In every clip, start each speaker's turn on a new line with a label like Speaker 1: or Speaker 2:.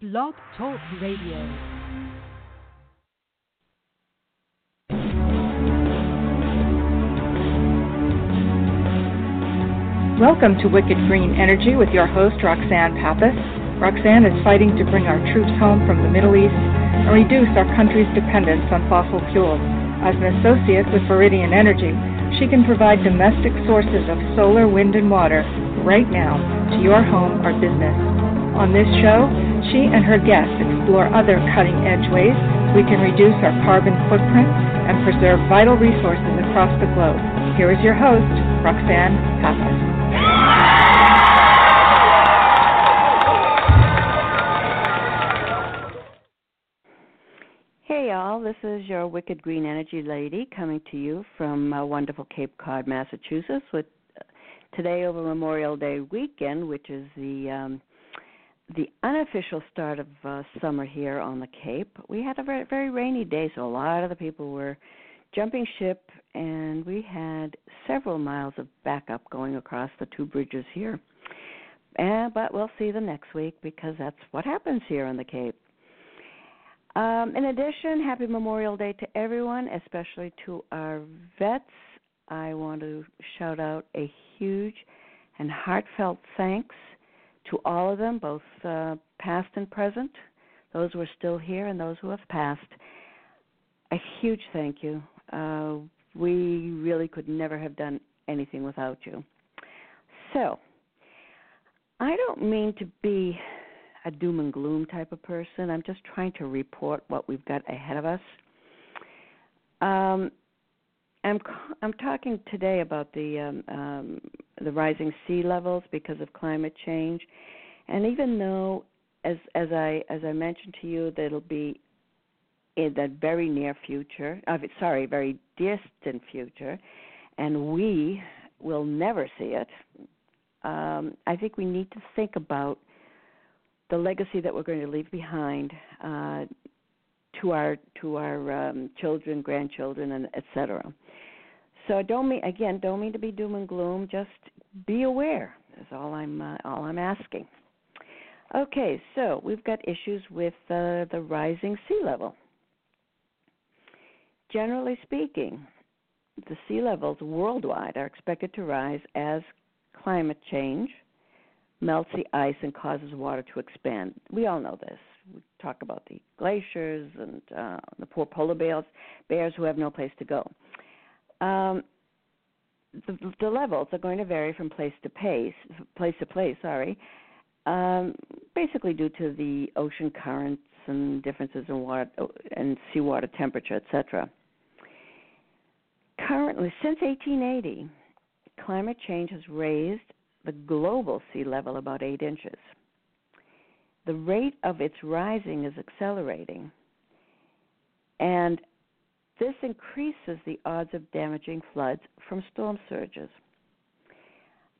Speaker 1: Blog Talk Radio.
Speaker 2: Welcome to Wicked Green Energy with your host, Roxanne Pappas. Roxanne is fighting to bring our troops home from the Middle East and reduce our country's dependence on fossil fuels. As an associate with Viridian Energy, she can provide domestic sources of solar, wind, and water right now to your home or business. On this show, she and her guests explore other cutting edge ways we can reduce our carbon footprint and preserve vital resources across the globe. Here is your host, Roxanne Pappas.
Speaker 3: Hey, y'all. This is your Wicked Green Energy Lady coming to you from uh, wonderful Cape Cod, Massachusetts, with uh, today over Memorial Day weekend, which is the um, the unofficial start of uh, summer here on the Cape. We had a very, very rainy day, so a lot of the people were jumping ship, and we had several miles of backup going across the two bridges here. Uh, but we'll see the next week because that's what happens here on the Cape. Um, in addition, happy Memorial Day to everyone, especially to our vets. I want to shout out a huge and heartfelt thanks to all of them, both uh, past and present, those who are still here and those who have passed. A huge thank you. Uh, we really could never have done anything without you. So, I don't mean to be a doom and gloom type of person. I'm just trying to report what we've got ahead of us. Um, I'm I'm talking today about the um, um, the rising sea levels because of climate change, and even though, as as I as I mentioned to you, that it'll be in the very near future. Uh, sorry, very distant future, and we will never see it. Um, I think we need to think about the legacy that we're going to leave behind uh, to our to our um, children, grandchildren, and etc. So don't mean again, don't mean to be doom and gloom. Just be aware. Is all I'm uh, all I'm asking. Okay, so we've got issues with uh, the rising sea level. Generally speaking, the sea levels worldwide are expected to rise as climate change melts the ice and causes water to expand. We all know this. We talk about the glaciers and uh, the poor polar bears, bears who have no place to go. Um, the, the levels are going to vary from place to place, place to place. Sorry, um, basically due to the ocean currents and differences in water and seawater temperature, etc. Currently, since 1880, climate change has raised the global sea level about eight inches. The rate of its rising is accelerating, and this increases the odds of damaging floods from storm surges.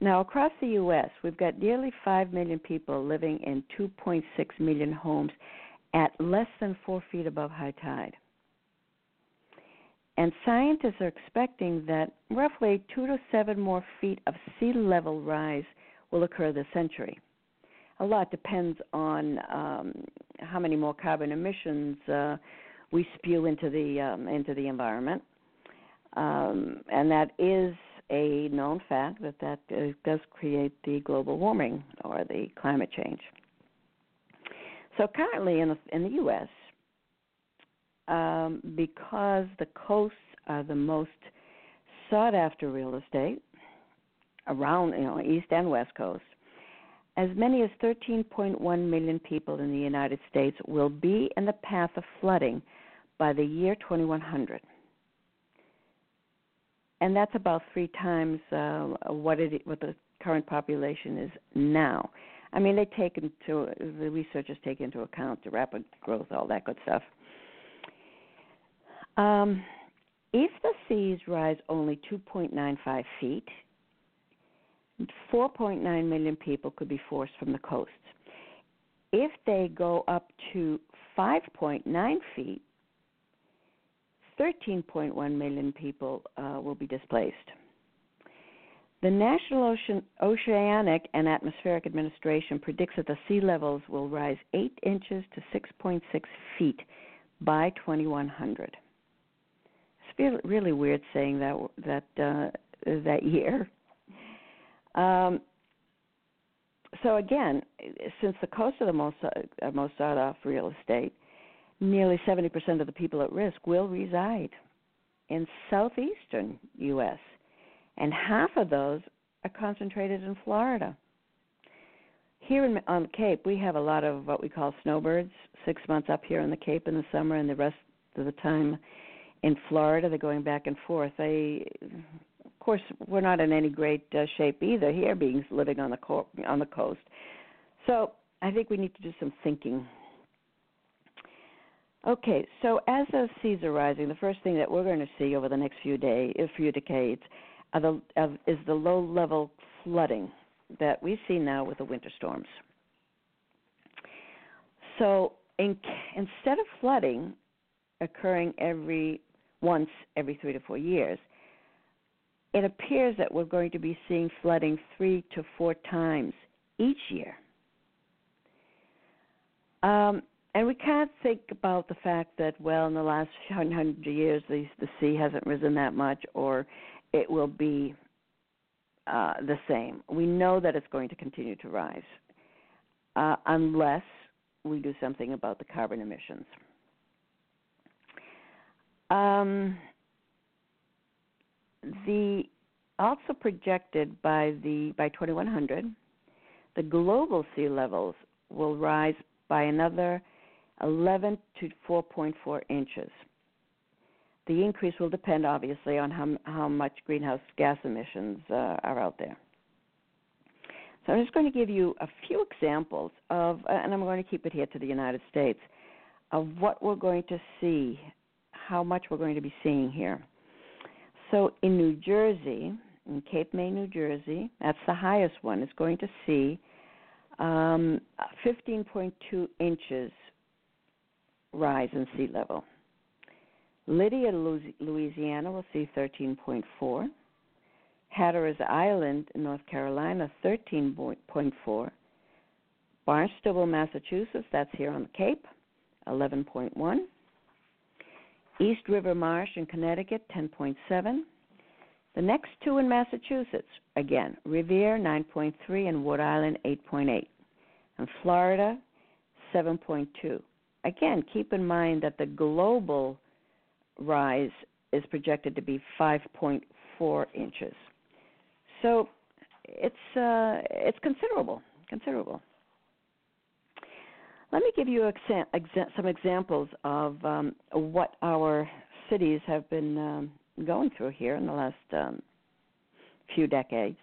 Speaker 3: Now, across the U.S., we've got nearly 5 million people living in 2.6 million homes at less than 4 feet above high tide. And scientists are expecting that roughly 2 to 7 more feet of sea level rise will occur this century. A lot depends on um, how many more carbon emissions uh, we spew into the um, into the environment, um, and that is a known fact that that uh, does create the global warming or the climate change. So currently in the in the U.S., um, because the coasts are the most sought after real estate around you know east and west coast as many as 13.1 million people in the United States will be in the path of flooding by the year 2100. And that's about three times uh, what, it, what the current population is now. I mean, they take into the researchers take into account the rapid growth, all that good stuff. Um, if the seas rise only 2.95 feet, 4.9 million people could be forced from the coasts. If they go up to 5.9 feet, 13.1 million people uh, will be displaced. The National Ocean, Oceanic and Atmospheric Administration predicts that the sea levels will rise 8 inches to 6.6 feet by 2100. It's really weird saying that that uh, that year. Um, so again, since the coast of the most uh, most sought off real estate, nearly 70% of the people at risk will reside in southeastern U.S., and half of those are concentrated in Florida. Here in, on the Cape, we have a lot of what we call snowbirds. Six months up here on the Cape in the summer, and the rest of the time in Florida. They're going back and forth. They of course, we're not in any great uh, shape either here, being living on the co- on the coast. So I think we need to do some thinking. Okay, so as the seas are rising, the first thing that we're going to see over the next few days, a few decades, the, is the low-level flooding that we see now with the winter storms. So in, instead of flooding occurring every once every three to four years, it appears that we're going to be seeing flooding three to four times each year. Um, and we can't think about the fact that, well, in the last hundred years, the, the sea hasn't risen that much, or it will be uh, the same. We know that it's going to continue to rise uh, unless we do something about the carbon emissions. Um, the also projected by the by 2100, the global sea levels will rise by another 11 to 4.4 inches. The increase will depend, obviously, on how, how much greenhouse gas emissions uh, are out there. So I'm just going to give you a few examples of, and I'm going to keep it here to the United States, of what we're going to see, how much we're going to be seeing here. So in New Jersey, in Cape May, New Jersey, that's the highest one, is going to see um, 15.2 inches rise in sea level. Lydia, Louisiana, will see 13.4. Hatteras Island North Carolina, 13.4. Barnstable, Massachusetts, that's here on the Cape, 11.1. East River Marsh in Connecticut, 10.7. The next two in Massachusetts, again, Revere, 9.3, and Wood Island, 8.8. And Florida, 7.2. Again, keep in mind that the global rise is projected to be 5.4 inches. So it's uh, it's considerable, considerable. Let me give you exa- exa- some examples of um, what our cities have been um, going through here in the last um, few decades.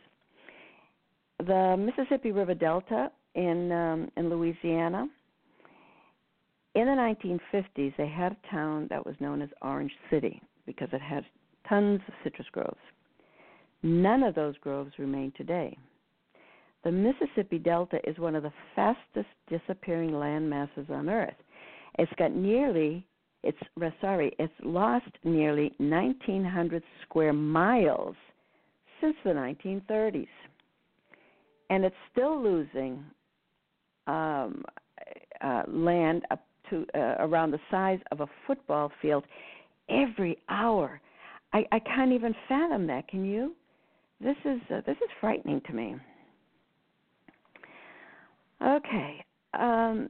Speaker 3: The Mississippi River Delta in um, in Louisiana. In the 1950s, they had a town that was known as Orange City because it had tons of citrus groves. None of those groves remain today. The Mississippi Delta is one of the fastest disappearing land masses on Earth. It's got nearly it's sorry, it's lost nearly 1900 square miles since the 1930s. And it's still losing um, uh, land up to uh, around the size of a football field every hour. I, I can't even fathom that. Can you? This is uh, this is frightening to me. Okay. Um,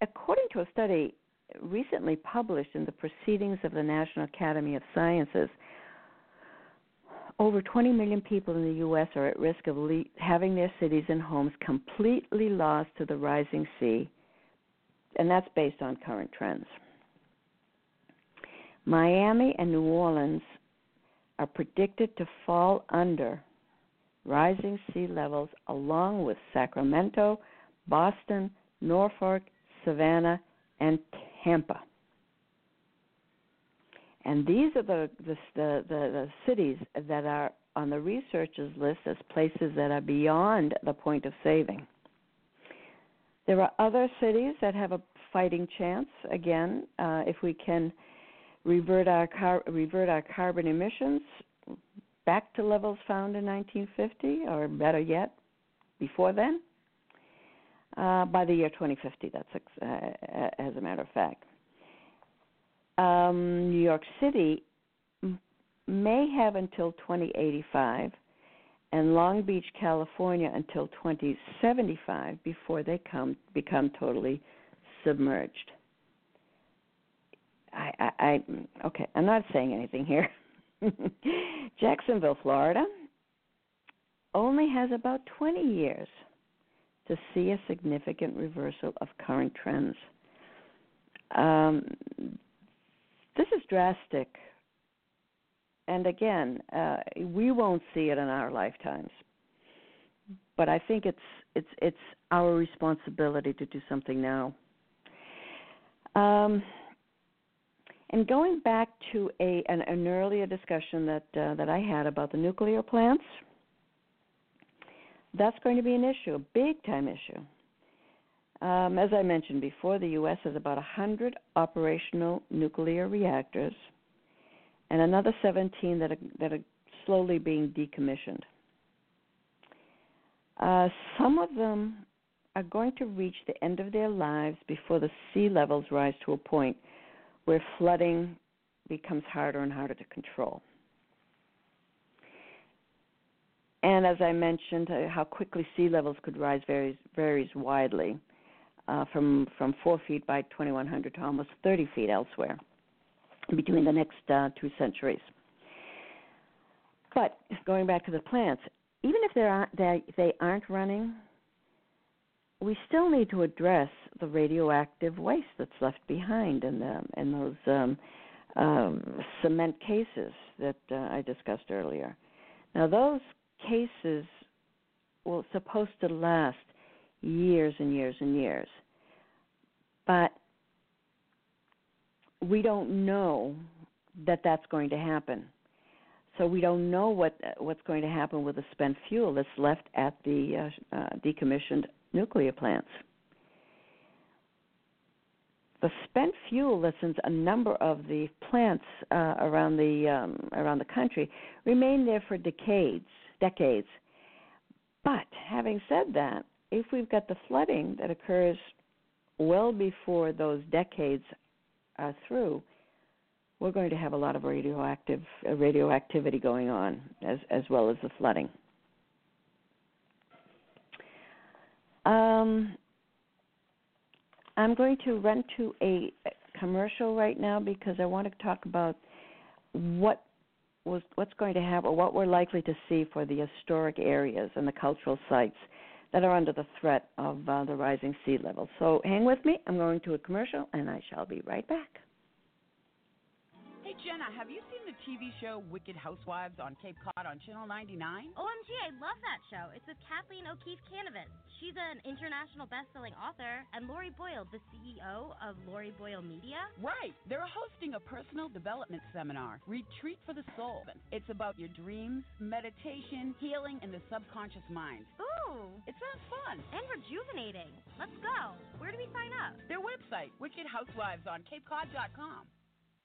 Speaker 3: according to a study recently published in the Proceedings of the National Academy of Sciences, over 20 million people in the U.S. are at risk of le- having their cities and homes completely lost to the rising sea, and that's based on current trends. Miami and New Orleans are predicted to fall under rising sea levels along with Sacramento, Boston, Norfolk, Savannah, and Tampa. And these are the the, the, the cities that are on the researchers list as places that are beyond the point of saving. There are other cities that have a fighting chance. Again, uh, if we can revert our car- revert our carbon emissions back to levels found in 1950, or better yet, before then, uh, by the year 2050. That's uh, as a matter of fact. Um, New York City may have until 2085, and Long Beach, California, until 2075 before they come become totally submerged. I, I, I okay. I'm not saying anything here. Jacksonville, Florida, only has about 20 years to see a significant reversal of current trends. Um, this is drastic. And again, uh, we won't see it in our lifetimes. But I think it's it's it's our responsibility to do something now. Um, and going back to a an, an earlier discussion that uh, that I had about the nuclear plants, that's going to be an issue, a big time issue. Um, as I mentioned before, the U.S. has about 100 operational nuclear reactors and another 17 that are, that are slowly being decommissioned. Uh, some of them are going to reach the end of their lives before the sea levels rise to a point where flooding becomes harder and harder to control. And as I mentioned, uh, how quickly sea levels could rise varies, varies widely, uh, from from four feet by 2100 to almost 30 feet elsewhere, between the next uh, two centuries. But going back to the plants, even if they're, they, they aren't running, we still need to address the radioactive waste that's left behind in the in those um, um, cement cases that uh, I discussed earlier. Now those cases were supposed to last years and years and years, but we don't know that that's going to happen. So we don't know what what's going to happen with the spent fuel that's left at the uh, uh, decommissioned nuclear plants. The spent fuel that's in a number of the plants uh, around the um, around the country remain there for decades, decades. But having said that, if we've got the flooding that occurs well before those decades are through, we're going to have a lot of radioactive uh, radioactivity going on as as well as the flooding. Um, I'm going to run to a commercial right now because I want to talk about what was what's going to happen, or what we're likely to see for the historic areas and the cultural sites that are under the threat of uh, the rising sea level. So hang with me. I'm going to a commercial, and I shall be right back.
Speaker 4: Jenna, have you seen the TV show Wicked Housewives on Cape Cod on Channel 99?
Speaker 5: OMG, I love that show. It's with Kathleen O'Keefe Kanavos. She's an international best-selling author, and Lori Boyle, the CEO of Lori Boyle Media.
Speaker 4: Right. They're hosting a personal development seminar, Retreat for the Soul. It's about your dreams, meditation, healing, and the subconscious mind.
Speaker 5: Ooh.
Speaker 4: It sounds fun.
Speaker 5: And rejuvenating. Let's go. Where do we sign up?
Speaker 4: Their website, Wicked Housewives on CapeCod.com.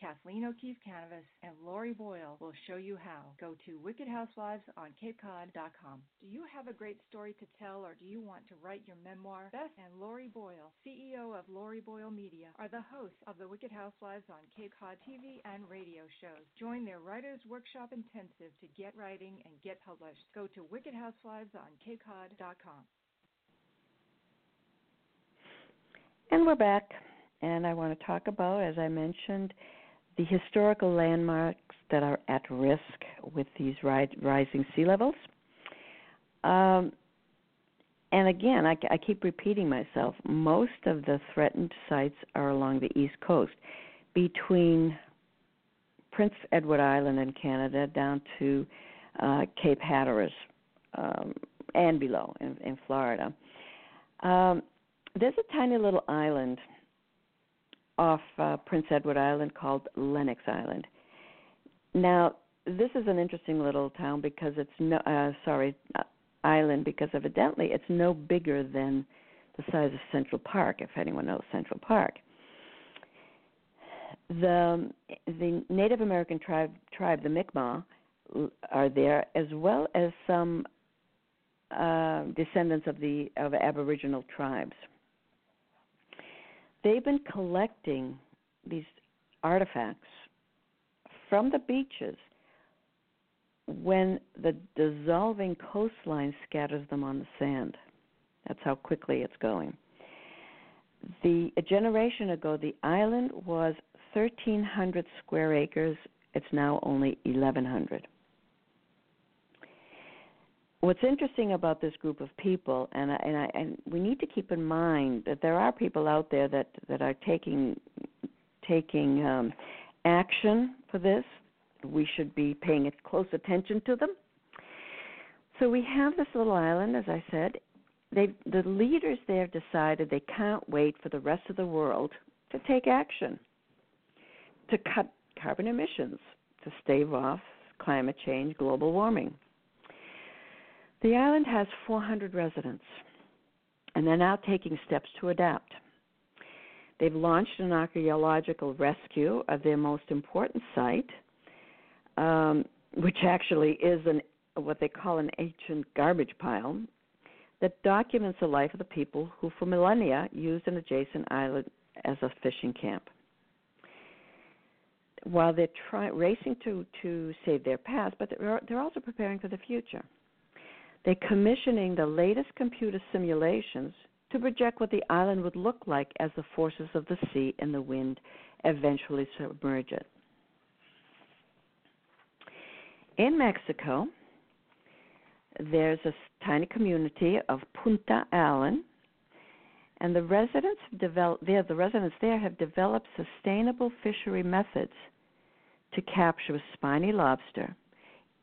Speaker 6: Kathleen O'Keefe Kanavos, and Lori Boyle will show you how. Go to wickedhousewivesonCapeCod.com. Do you have a great story to tell or do you want to write your memoir? Beth and Lori Boyle, CEO of Lori Boyle Media, are the hosts of the Wicked Housewives on Cape Cod TV and radio shows. Join their Writers Workshop Intensive to get writing and get published. Go to wickedhousewivesonCapeCod.com.
Speaker 3: And we're back. And I want to talk about, as I mentioned, the historical landmarks that are at risk with these ri- rising sea levels. Um, and again, I, I keep repeating myself. Most of the threatened sites are along the east coast, between Prince Edward Island in Canada down to uh, Cape Hatteras um, and below in, in Florida. Um, there's a tiny little island off uh, Prince Edward Island called Lennox Island. Now, this is an interesting little town because it's no uh, sorry uh, island because evidently it's no bigger than the size of Central Park. If anyone knows Central Park, the the Native American tribe tribe the Mi'kmaq are there as well as some uh, descendants of the of Aboriginal tribes. They've been collecting these artifacts from the beaches when the dissolving coastline scatters them on the sand. That's how quickly it's going. The a generation ago, the island was 1,300 square acres. It's now only 1,100. What's interesting about this group of people, and I, and I, and we need to keep in mind that there are people out there that that are taking taking um, action for this we should be paying close attention to them. So we have this little island, as I said. They, the leaders there decided they can't wait for the rest of the world to take action to cut carbon emissions, to stave off climate change, global warming. The island has 400 residents, and they're now taking steps to adapt. They've launched an archaeological rescue of their most important site, um, which actually is an what they call an ancient garbage pile that documents the life of the people who, for millennia, used an adjacent island as a fishing camp. While they're try, racing to, to save their past, but they're, they're also preparing for the future. They're commissioning the latest computer simulations to project what the island would look like as the forces of the sea and the wind eventually submerge it. In Mexico, there's a tiny community of Punta Allen, and the residents there. The residents there have developed sustainable fishery methods to capture spiny lobster,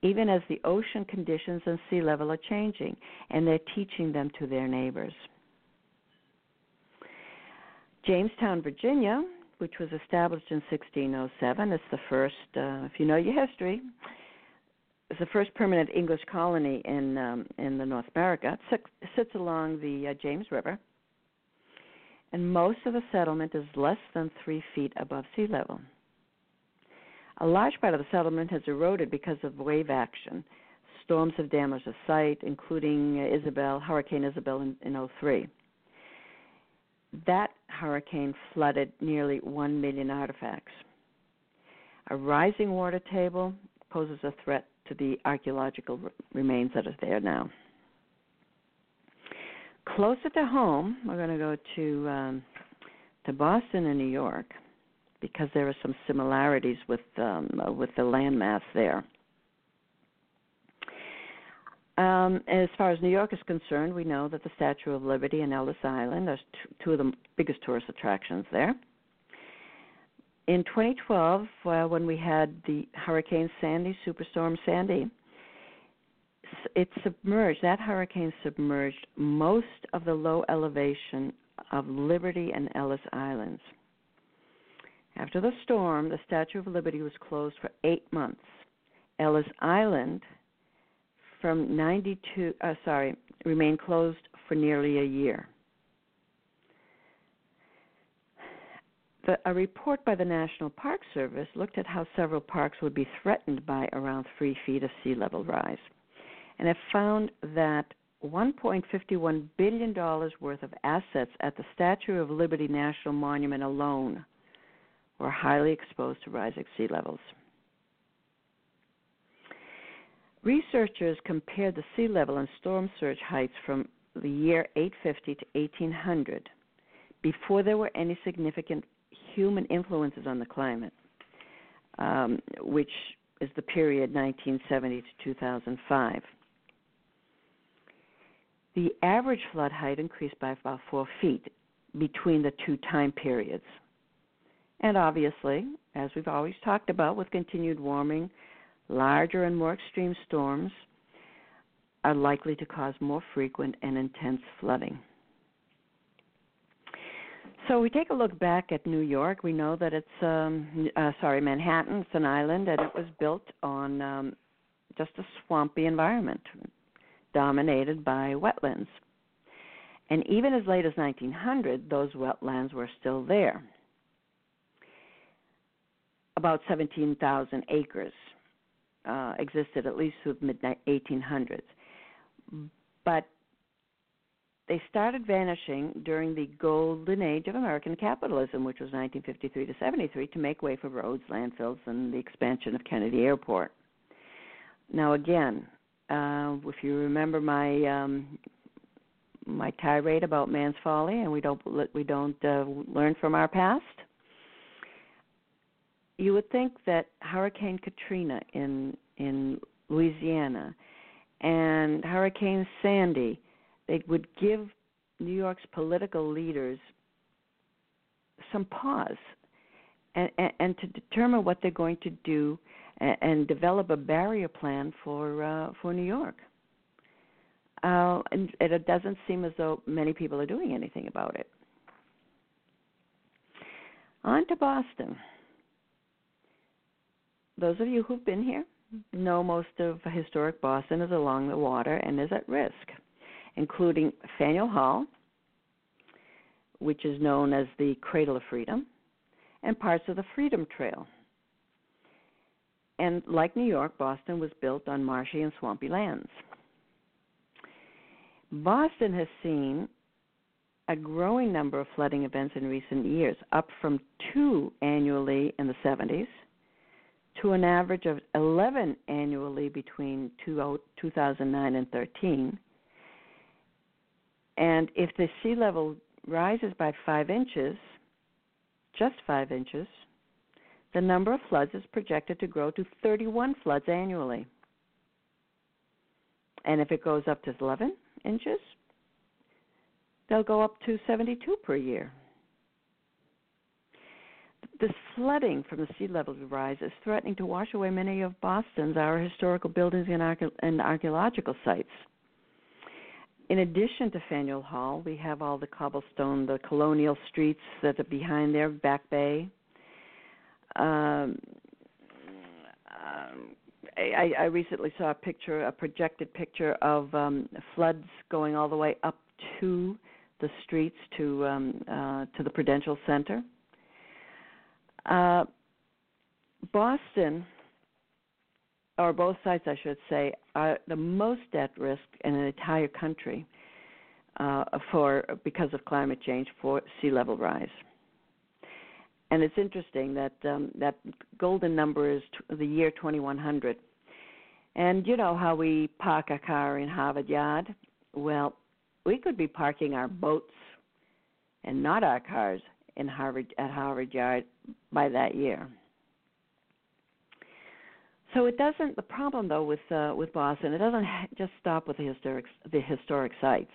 Speaker 3: even as the ocean conditions and sea level are changing, and they're teaching them to their neighbors. Jamestown, Virginia, which was established in 1607, is the first. Uh, if you know your history, it's the first permanent English colony in um, in the North America. It sits along the uh, James River, and most of the settlement is less than three feet above sea level. A large part of the settlement has eroded because of wave action. Storms have damaged the site, including uh, Isabel, Hurricane Isabel in, in 03. That hurricane flooded nearly 1 million artifacts. A rising water table poses a threat to the archaeological remains that are there now. Closer to home, we're going to go to um, to Boston and New York because there are some similarities with um, with the landmass there. Um, as far as New York is concerned, we know that the Statue of Liberty and Ellis Island are two of the biggest tourist attractions there in 2012, uh, when we had the Hurricane Sandy, Superstorm Sandy, it submerged, that hurricane submerged most of the low elevation of Liberty and Ellis Islands. After the storm, the Statue of Liberty was closed for eight months. Ellis Island, from 92, uh, sorry, remained closed for nearly a year. The, a report by the National Park Service looked at how several parks would be threatened by around three feet of sea level rise, and it found that $1.51 billion worth of assets at the Statue of Liberty National Monument alone were highly exposed to rising sea levels. Researchers compared the sea level and storm surge heights from the year 850 to 1800 before there were any significant human influences on the climate, um, which is the period 1970 to 2005. the average flood height increased by about four feet between the two time periods. And obviously, as we've always talked about, with continued warming, larger and more extreme storms are likely to cause more frequent and intense flooding. So we take a look back at New York. We know that it's um, uh, sorry Manhattan. It's an island, and it was built on um, just a swampy environment, dominated by wetlands. And even as late as 1900, those wetlands were still there. About 17,000 acres uh, existed at least through the mid 1800s. But they started vanishing during the golden age of American capitalism, which was 1953 to 73, to make way for roads, landfills, and the expansion of Kennedy Airport. Now, again, uh, if you remember my um, my tirade about man's folly, and we don't we don't uh, learn from our past, you would think that Hurricane Katrina in in Louisiana and Hurricane Sandy they would give New York's political leaders some pause and, and, and to determine what they're going to do and, and develop a barrier plan for uh, for New York. Uh, and it doesn't seem as though many people are doing anything about it. On to Boston. Those of you who've been here know most of historic Boston is along the water and is at risk including Faneuil Hall, which is known as the Cradle of Freedom, and parts of the Freedom Trail. And like New York, Boston was built on marshy and swampy lands. Boston has seen a growing number of flooding events in recent years, up from two annually in the 70s to an average of 11 annually between 2009 and 13 and if the sea level rises by five inches, just five inches, the number of floods is projected to grow to 31 floods annually. And if it goes up to 11 inches, they'll go up to 72 per year. This flooding from the sea level rise is threatening to wash away many of Boston's our historical buildings and, arche- and archaeological sites in addition to Faneuil Hall, we have all the cobblestone, the colonial streets that are behind there, Back Bay. Um, um, I, I recently saw a picture, a projected picture of um, floods going all the way up to the streets to um, uh, to the Prudential Center. Uh, Boston or both sites, I should say, are the most at risk in an entire country uh, for because of climate change for sea level rise. And it's interesting that um, that golden number is t- the year 2100. And you know how we park a car in Harvard Yard? Well, we could be parking our boats and not our cars in Harvard at Harvard Yard by that year. So it doesn't. The problem, though, with uh, with Boston, it doesn't just stop with the historic the historic sites.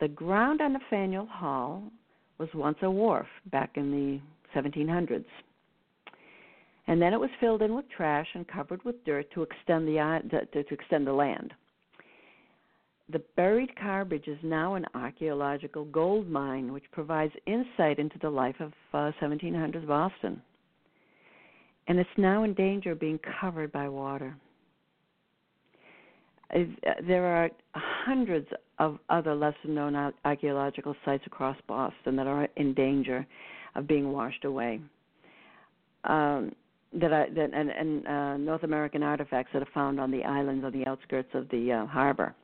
Speaker 3: The ground on Faneuil Hall was once a wharf back in the 1700s, and then it was filled in with trash and covered with dirt to extend the uh, to, to extend the land. The buried car bridge is now an archaeological gold mine, which provides insight into the life of uh, 1700s Boston and it's now in danger of being covered by water. Uh, there are hundreds of other lesser known archaeological sites across Boston that are in danger of being washed away. Um, that are that and, and uh, North American artifacts that are found on the islands on the outskirts of the uh, harbor.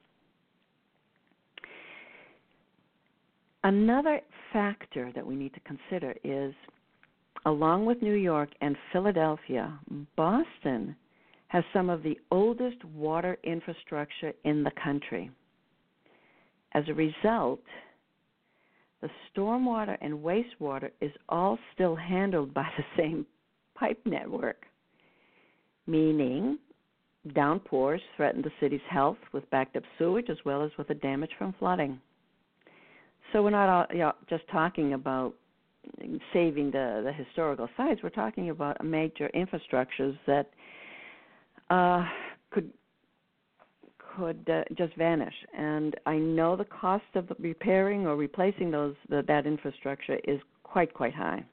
Speaker 3: Another factor that we need to consider is along with New York and Philadelphia, Boston has some of the oldest water infrastructure in the country. As a result, the stormwater and wastewater is all still handled by the same pipe network, meaning Downpours threaten the city's health with backed up sewage as well as with the damage from flooding. So we're not all, you know, just talking about saving the, the historical sites. We're talking about major infrastructures that uh, could could uh, just vanish. And I know the cost of repairing or replacing those the, that infrastructure is quite quite high.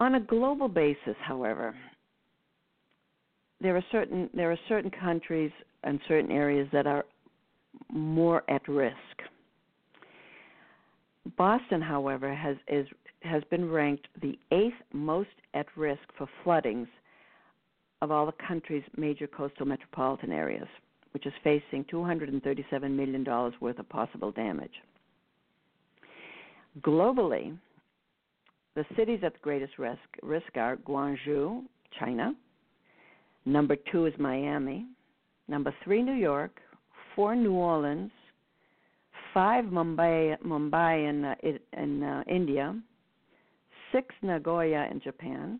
Speaker 3: On a global basis, however, there are certain there are certain countries and certain areas that are more at risk. Boston, however, has is has been ranked the eighth most at risk for floodings of all the country's major coastal metropolitan areas, which is facing $237 million worth of possible damage. Globally, the cities at the greatest risk, risk are Guangzhou, China. Number two is Miami. Number three, New York. Four, New Orleans. Five, Mumbai, Mumbai in, uh, in uh, India. Six, Nagoya in Japan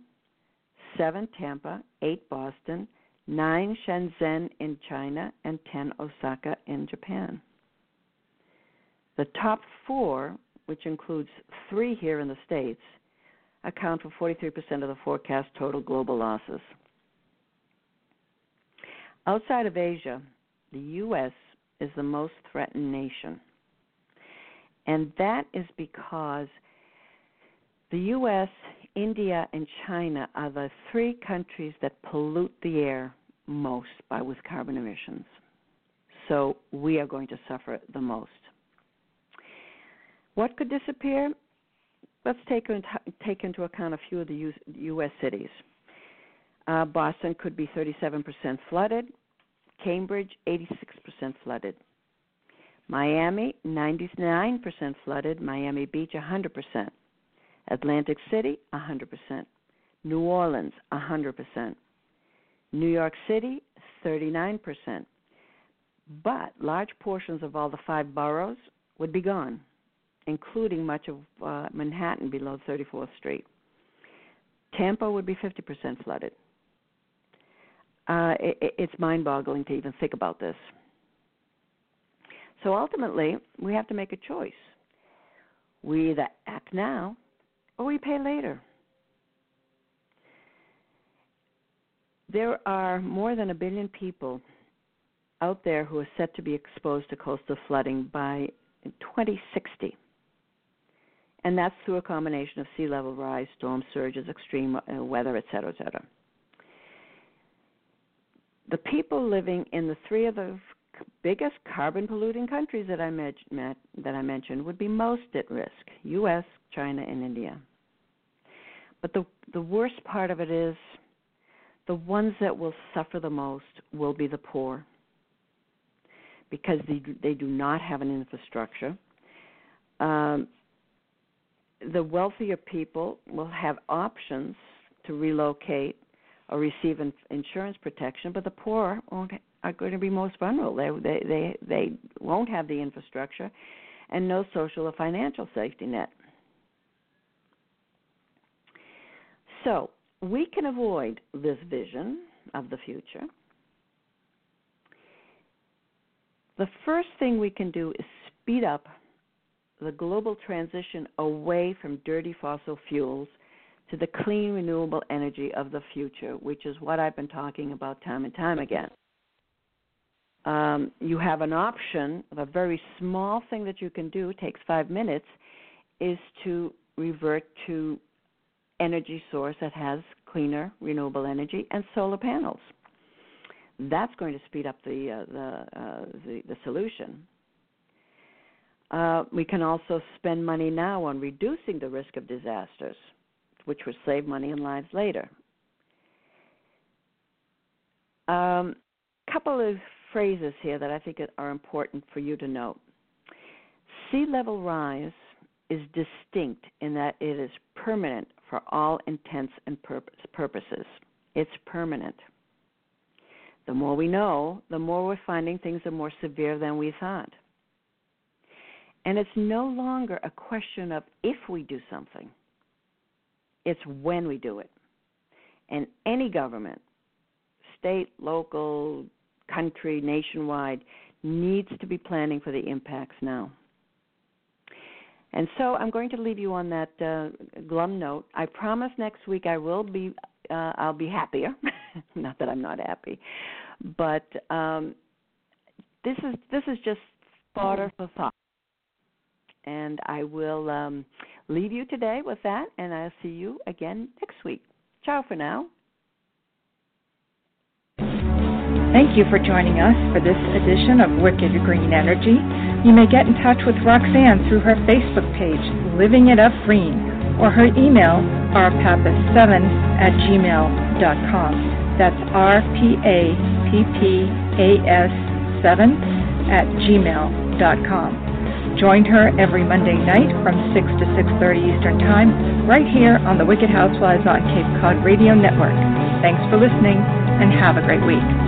Speaker 3: seven Tampa, eight Boston, nine Shenzhen in China, and ten Osaka in Japan. The top four, which includes three here in the States, account for 43% of the forecast total global losses. Outside of Asia, the U.S. is the most threatened nation. And that is because the U.S. India and China are the three countries that pollute the air most by with carbon emissions. So we are going to suffer the most. What could disappear? Let's take, take into account a few of the U.S. cities. Uh, Boston could be 37% flooded. Cambridge, 86% flooded. Miami, 99% flooded. Miami Beach, 100%. Atlantic City, 100%. New Orleans, 100%. New York City, 39%. But large portions of all the five boroughs would be gone, including much of uh, Manhattan below 34th Street. Tampa would be 50% flooded. Uh, it, it's mind boggling to even think about this. So ultimately, we have to make a choice. We either act now or we pay later. There are more than a billion people out there who are set to be exposed to coastal flooding by 2060. And that's through a combination of sea level rise, storm surges, extreme uh, weather, et cetera, et cetera. The people living in the three of the biggest carbon polluting countries that I, met, that I mentioned would be most at risk US, China, and India. But the the worst part of it is the ones that will suffer the most will be the poor because they they do not have an infrastructure. Um, the wealthier people will have options to relocate or receive in, insurance protection, but the poor won't, are going to be most vulnerable. They, they they they won't have the infrastructure and no social or financial safety net. So we can avoid this vision of the future. The first thing we can do is speed up the global transition away from dirty fossil fuels to the clean renewable energy of the future, which is what I've been talking about time and time again. Um, you have an option of a very small thing that you can do, takes five minutes, is to revert to energy source that has cleaner renewable energy and solar panels. That's going to speed up the uh, the, uh, the, the solution. Uh, we can also spend money now on reducing the risk of disasters, which will save money and lives later. A um, couple of phrases here that I think are important for you to note. Sea level rise is distinct in that it is permanent for all intents and purposes. It's permanent. The more we know, the more we're finding things are more severe than we thought. And it's no longer a question of if we do something, it's when we do it. And any government, state, local, country, nationwide, needs to be planning for the impacts now. And so I'm going to leave you on that uh, glum note. I promise next week I will be uh, I'll be happier. not that I'm not happy, but um, this is this is just fodder for thought. And I will um, leave you today with that, and I'll see you again next week. Ciao for now.
Speaker 2: Thank you for joining us for this edition of Wicked Green Energy. You may get in touch with Roxanne through her Facebook page, Living It Up Green, or her email, rpappas7 at gmail.com. That's R-P-A-P-P-A-S 7 at gmail.com. Join her every Monday night from 6 to 6.30 Eastern Time, right here on the Wicked Housewives on Cape Cod Radio Network. Thanks for listening, and have a great week.